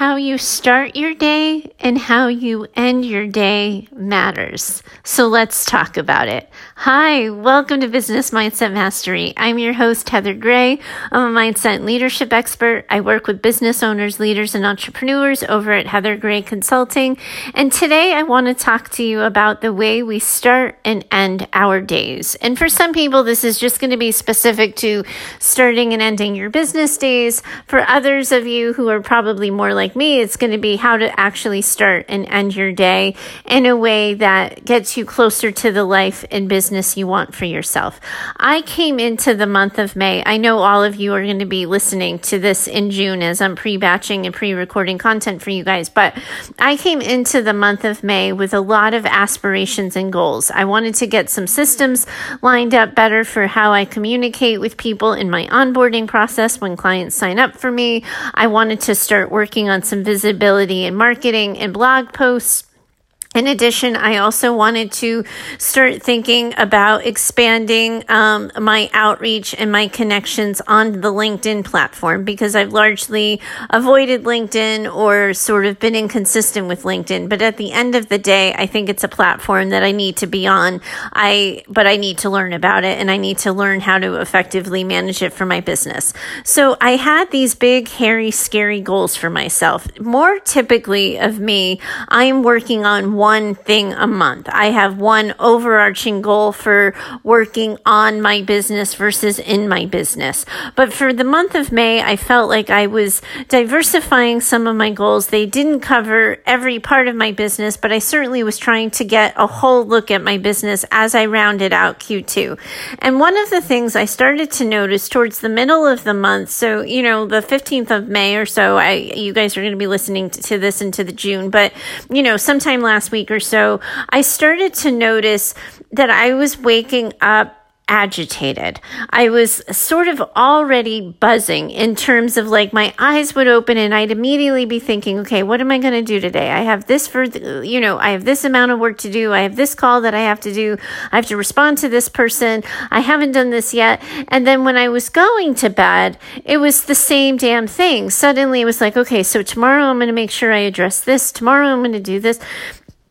how you start your day and how you end your day matters. So let's talk about it. Hi, welcome to Business Mindset Mastery. I'm your host, Heather Gray. I'm a mindset leadership expert. I work with business owners, leaders, and entrepreneurs over at Heather Gray Consulting. And today I want to talk to you about the way we start and end our days. And for some people, this is just going to be specific to starting and ending your business days. For others of you who are probably more like me, it's going to be how to actually start and end your day in a way that gets you closer to the life and business you want for yourself. I came into the month of May. I know all of you are going to be listening to this in June as I'm pre batching and pre recording content for you guys, but I came into the month of May with a lot of aspirations and goals. I wanted to get some systems lined up better for how I communicate with people in my onboarding process when clients sign up for me. I wanted to start working on some visibility in marketing and blog posts. In addition, I also wanted to start thinking about expanding um, my outreach and my connections on the LinkedIn platform because I've largely avoided LinkedIn or sort of been inconsistent with LinkedIn. But at the end of the day, I think it's a platform that I need to be on. I but I need to learn about it and I need to learn how to effectively manage it for my business. So I had these big, hairy, scary goals for myself. More typically of me, I'm working on one thing a month. I have one overarching goal for working on my business versus in my business. But for the month of May, I felt like I was diversifying some of my goals. They didn't cover every part of my business, but I certainly was trying to get a whole look at my business as I rounded out Q2. And one of the things I started to notice towards the middle of the month, so, you know, the 15th of May or so, I, you guys are going to be listening to, to this into the June, but, you know, sometime last week or so, I started to notice that I was waking up agitated. I was sort of already buzzing in terms of like my eyes would open and I'd immediately be thinking, okay, what am I going to do today? I have this for, you know, I have this amount of work to do. I have this call that I have to do. I have to respond to this person. I haven't done this yet. And then when I was going to bed, it was the same damn thing. Suddenly it was like, okay, so tomorrow I'm going to make sure I address this. Tomorrow I'm going to do this.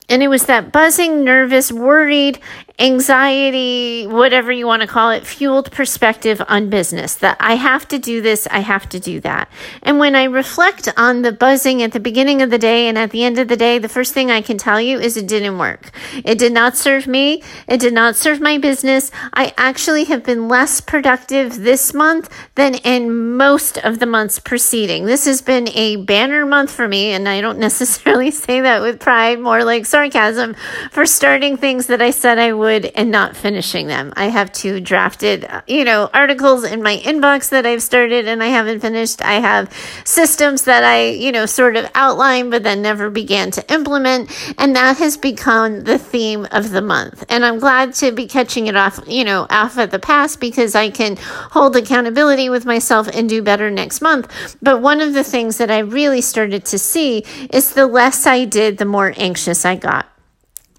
And it was that buzzing, nervous, worried, anxiety, whatever you want to call it, fueled perspective on business that I have to do this, I have to do that. And when I reflect on the buzzing at the beginning of the day and at the end of the day, the first thing I can tell you is it didn't work. It did not serve me. It did not serve my business. I actually have been less productive this month than in most of the months preceding. This has been a banner month for me, and I don't necessarily say that with pride, more like sarcasm for starting things that I said I would and not finishing them. I have two drafted, uh, you know, articles in my inbox that I've started and I haven't finished. I have systems that I, you know, sort of outlined but then never began to implement. And that has become the theme of the month. And I'm glad to be catching it off, you know, off at the past because I can hold accountability with myself and do better next month. But one of the things that I really started to see is the less I did, the more anxious I got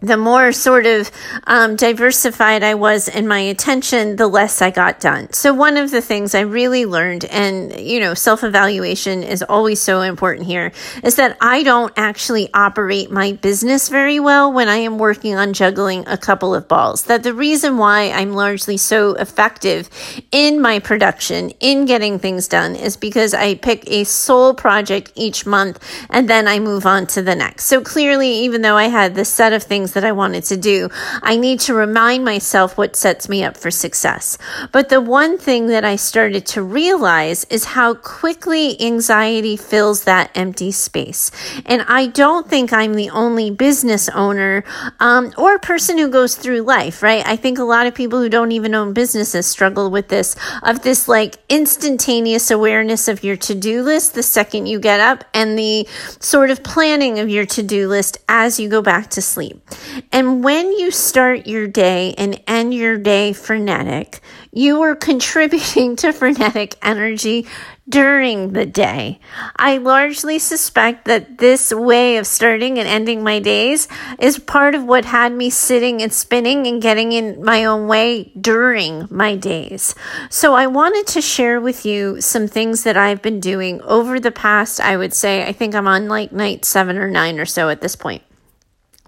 the more sort of um, diversified I was in my attention, the less I got done. So one of the things I really learned, and you know, self evaluation is always so important here, is that I don't actually operate my business very well when I am working on juggling a couple of balls. That the reason why I'm largely so effective in my production, in getting things done, is because I pick a sole project each month and then I move on to the next. So clearly, even though I had this set of things things that I wanted to do. I need to remind myself what sets me up for success. But the one thing that I started to realize is how quickly anxiety fills that empty space. And I don't think I'm the only business owner um, or person who goes through life, right? I think a lot of people who don't even own businesses struggle with this of this like instantaneous awareness of your to do list the second you get up and the sort of planning of your to do list as you go back to sleep. And when you start your day and end your day frenetic, you are contributing to frenetic energy during the day. I largely suspect that this way of starting and ending my days is part of what had me sitting and spinning and getting in my own way during my days. So I wanted to share with you some things that I've been doing over the past, I would say, I think I'm on like night seven or nine or so at this point.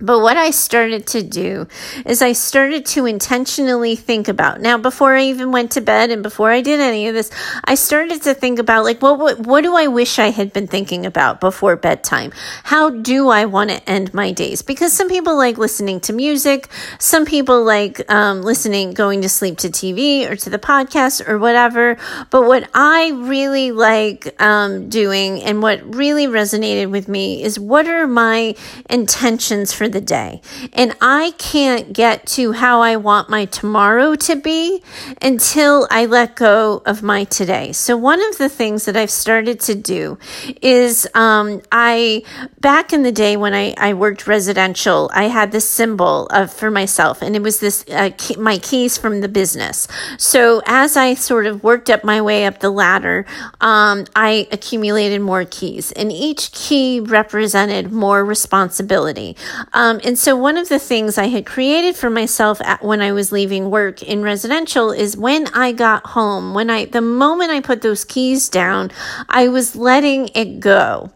But what I started to do is I started to intentionally think about now before I even went to bed and before I did any of this, I started to think about like, well, what, what do I wish I had been thinking about before bedtime? How do I want to end my days? Because some people like listening to music. Some people like um, listening, going to sleep to TV or to the podcast or whatever. But what I really like um, doing and what really resonated with me is what are my intentions for the day. And I can't get to how I want my tomorrow to be until I let go of my today. So, one of the things that I've started to do is um, I, back in the day when I, I worked residential, I had this symbol of for myself, and it was this uh, key, my keys from the business. So, as I sort of worked up my way up the ladder, um, I accumulated more keys, and each key represented more responsibility. Um, and so one of the things I had created for myself at, when I was leaving work in residential is when I got home, when I, the moment I put those keys down, I was letting it go.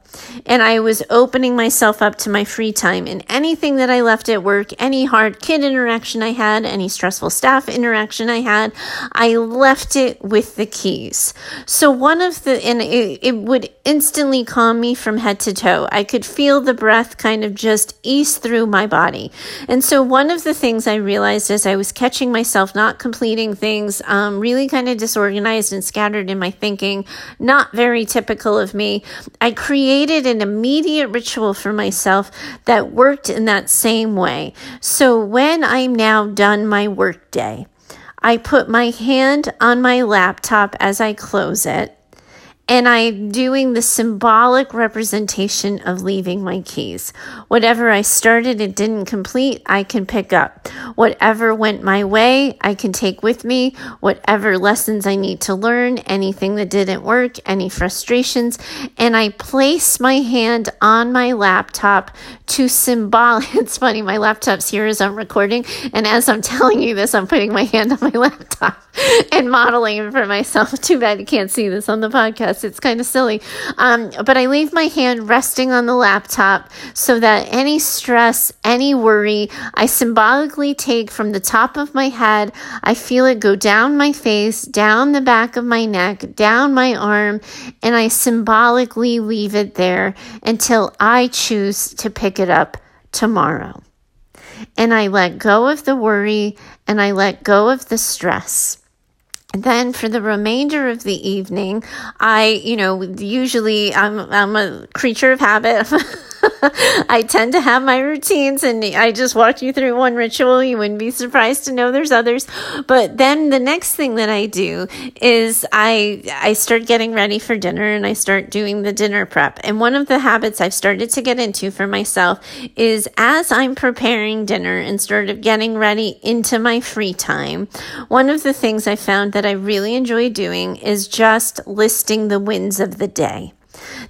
And I was opening myself up to my free time and anything that I left at work, any hard kid interaction I had, any stressful staff interaction I had, I left it with the keys. So one of the, and it, it would instantly calm me from head to toe. I could feel the breath kind of just ease through my body. And so one of the things I realized as I was catching myself not completing things, um, really kind of disorganized and scattered in my thinking, not very typical of me, I created created an immediate ritual for myself that worked in that same way. So when I'm now done my workday, I put my hand on my laptop as I close it and I'm doing the symbolic representation of leaving my keys. Whatever I started and didn't complete, I can pick up. Whatever went my way, I can take with me. Whatever lessons I need to learn, anything that didn't work, any frustrations, and I place my hand on my laptop to symbol. It's funny, my laptop's here as I'm recording, and as I'm telling you this, I'm putting my hand on my laptop and modeling it for myself. Too bad you can't see this on the podcast yes, it's kind of silly. Um, but I leave my hand resting on the laptop so that any stress, any worry, I symbolically take from the top of my head. I feel it go down my face, down the back of my neck, down my arm, and I symbolically leave it there until I choose to pick it up tomorrow. And I let go of the worry and I let go of the stress then for the remainder of the evening, I, you know, usually I'm, I'm a creature of habit. I tend to have my routines and I just walked you through one ritual. You wouldn't be surprised to know there's others. But then the next thing that I do is I, I start getting ready for dinner and I start doing the dinner prep. And one of the habits I've started to get into for myself is as I'm preparing dinner and sort of getting ready into my free time, one of the things I found that I really enjoy doing is just listing the wins of the day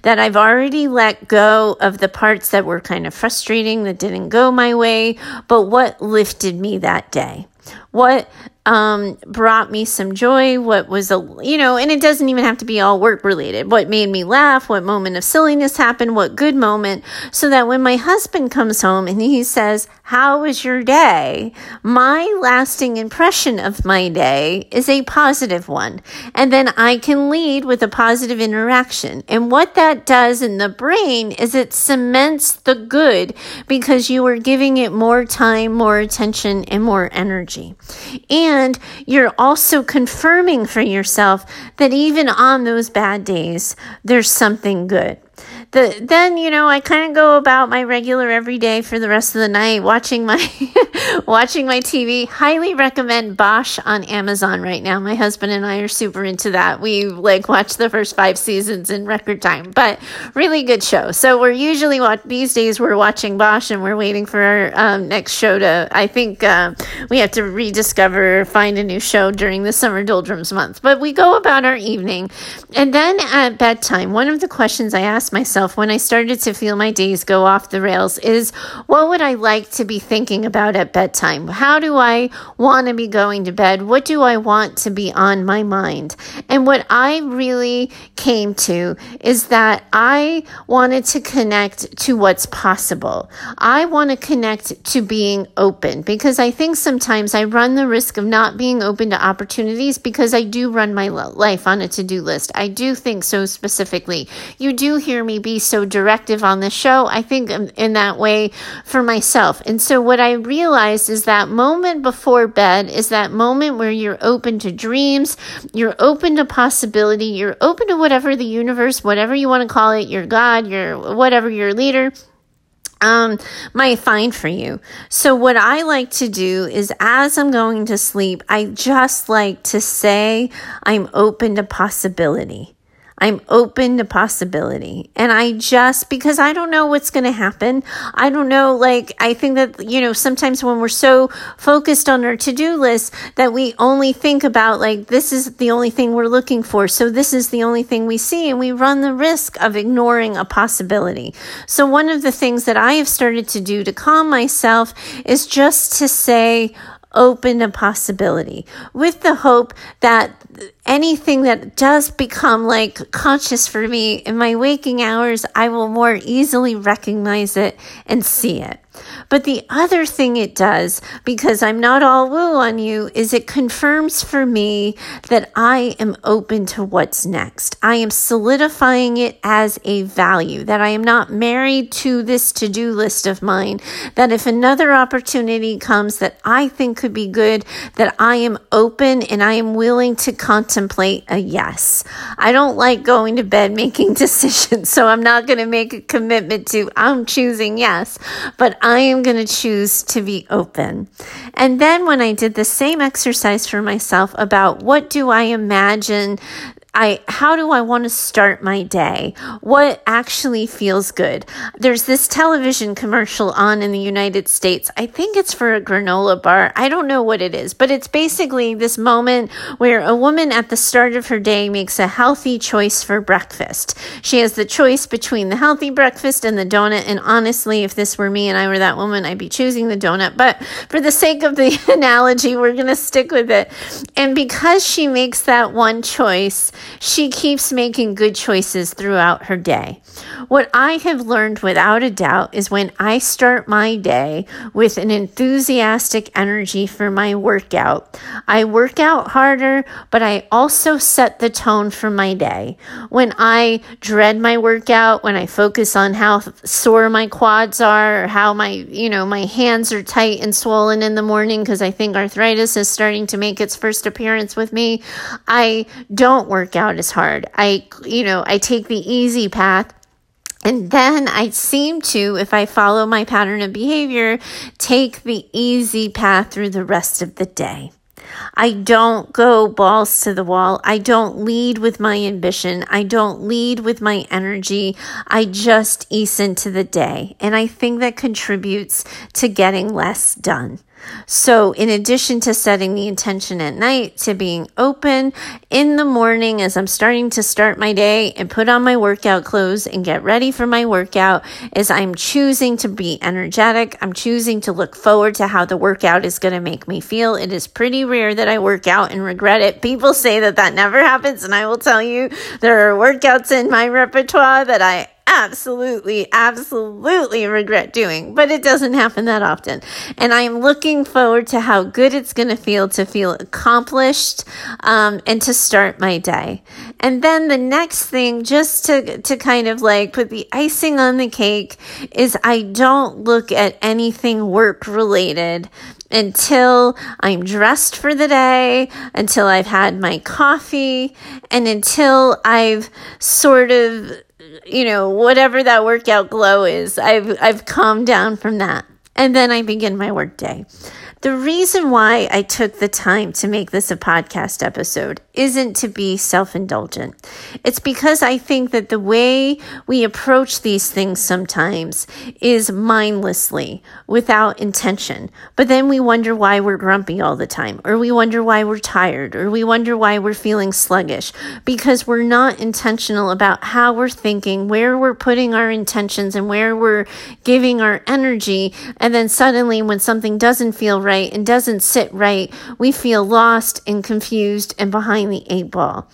that I've already let go of the parts that were kind of frustrating, that didn't go my way, but what lifted me that day? What um, brought me some joy, what was a, you know, and it doesn't even have to be all work related. What made me laugh, what moment of silliness happened, what good moment, so that when my husband comes home and he says, How was your day? My lasting impression of my day is a positive one. And then I can lead with a positive interaction. And what that does in the brain is it cements the good because you are giving it more time, more attention, and more energy. And you're also confirming for yourself that even on those bad days, there's something good the then you know I kind of go about my regular every day for the rest of the night watching my watching my TV. Highly recommend Bosch on Amazon right now. My husband and I are super into that. We like watch the first five seasons in record time, but really good show. So we're usually watch these days we're watching Bosch and we're waiting for our um, next show to. I think uh, we have to rediscover, find a new show during the summer doldrums month. But we go about our evening, and then at bedtime, one of the questions I asked myself when I started to feel my days go off the rails is, what would I like to be thinking about at bedtime? How do I want to be going to bed? What do I want to be on my mind? And what I really came to is that I wanted to connect to what's possible. I want to connect to being open because I think sometimes I run the risk of not being open to opportunities because I do run my life on a to do list. I do think so specifically. You do hear me be so directive on the show. I think um, in that way for myself. And so what I realized is that moment before bed is that moment where you're open to dreams, you're open to possibility, you're open to whatever the universe, whatever you want to call it, your God, your whatever your leader um, might find for you. So, what I like to do is as I'm going to sleep, I just like to say, I'm open to possibility. I'm open to possibility. And I just, because I don't know what's going to happen. I don't know, like, I think that, you know, sometimes when we're so focused on our to do list that we only think about, like, this is the only thing we're looking for. So this is the only thing we see. And we run the risk of ignoring a possibility. So one of the things that I have started to do to calm myself is just to say, open a possibility with the hope that anything that does become like conscious for me in my waking hours, I will more easily recognize it and see it. But the other thing it does, because I'm not all woo on you, is it confirms for me that I am open to what's next. I am solidifying it as a value, that I am not married to this to do list of mine, that if another opportunity comes that I think could be good, that I am open and I am willing to contemplate a yes. I don't like going to bed making decisions, so I'm not going to make a commitment to I'm choosing yes, but I am going to choose to be open. And then when I did the same exercise for myself about what do I imagine I how do I want to start my day? What actually feels good? There's this television commercial on in the United States. I think it's for a granola bar. I don't know what it is, but it's basically this moment where a woman at the start of her day makes a healthy choice for breakfast. She has the choice between the healthy breakfast and the donut, and honestly, if this were me and I were that woman, I'd be choosing the donut, but for the sake of the analogy, we're going to stick with it. And because she makes that one choice, she keeps making good choices throughout her day. What I have learned without a doubt is when I start my day with an enthusiastic energy for my workout, I work out harder, but I also set the tone for my day. When I dread my workout, when I focus on how sore my quads are or how my, you know, my hands are tight and swollen in the morning because I think arthritis is starting to make its first appearance with me, I don't work out as hard. I, you know, I take the easy path and then I seem to, if I follow my pattern of behavior, take the easy path through the rest of the day. I don't go balls to the wall. I don't lead with my ambition. I don't lead with my energy. I just ease into the day. And I think that contributes to getting less done. So, in addition to setting the intention at night to being open in the morning as I'm starting to start my day and put on my workout clothes and get ready for my workout, is I'm choosing to be energetic. I'm choosing to look forward to how the workout is going to make me feel. It is pretty rare that I work out and regret it. People say that that never happens, and I will tell you there are workouts in my repertoire that I absolutely, absolutely regret doing, but it doesn't happen that often. And I'm looking forward to how good it's going to feel to feel accomplished um, and to start my day. And then the next thing, just to, to kind of like put the icing on the cake, is I don't look at anything work related until I'm dressed for the day, until I've had my coffee, and until I've sort of you know, whatever that workout glow is, I've I've calmed down from that. and then I begin my workday. The reason why I took the time to make this a podcast episode isn't to be self indulgent. It's because I think that the way we approach these things sometimes is mindlessly, without intention. But then we wonder why we're grumpy all the time, or we wonder why we're tired, or we wonder why we're feeling sluggish, because we're not intentional about how we're thinking, where we're putting our intentions, and where we're giving our energy. And then suddenly, when something doesn't feel right and doesn't sit right, we feel lost and confused and behind the eight ball.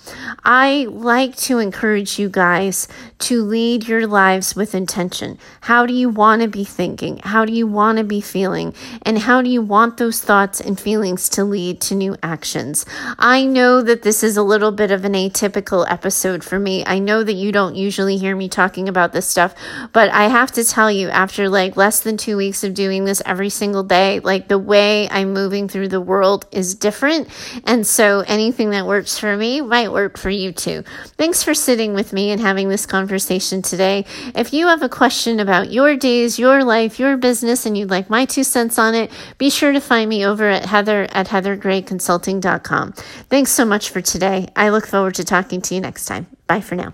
I like to encourage you guys to lead your lives with intention. How do you want to be thinking? How do you want to be feeling? And how do you want those thoughts and feelings to lead to new actions? I know that this is a little bit of an atypical episode for me. I know that you don't usually hear me talking about this stuff, but I have to tell you, after like less than two weeks of doing this every single day, like the way way I'm moving through the world is different. And so anything that works for me might work for you too. Thanks for sitting with me and having this conversation today. If you have a question about your days, your life, your business, and you'd like my two cents on it, be sure to find me over at heather at heathergrayconsulting.com. Thanks so much for today. I look forward to talking to you next time. Bye for now.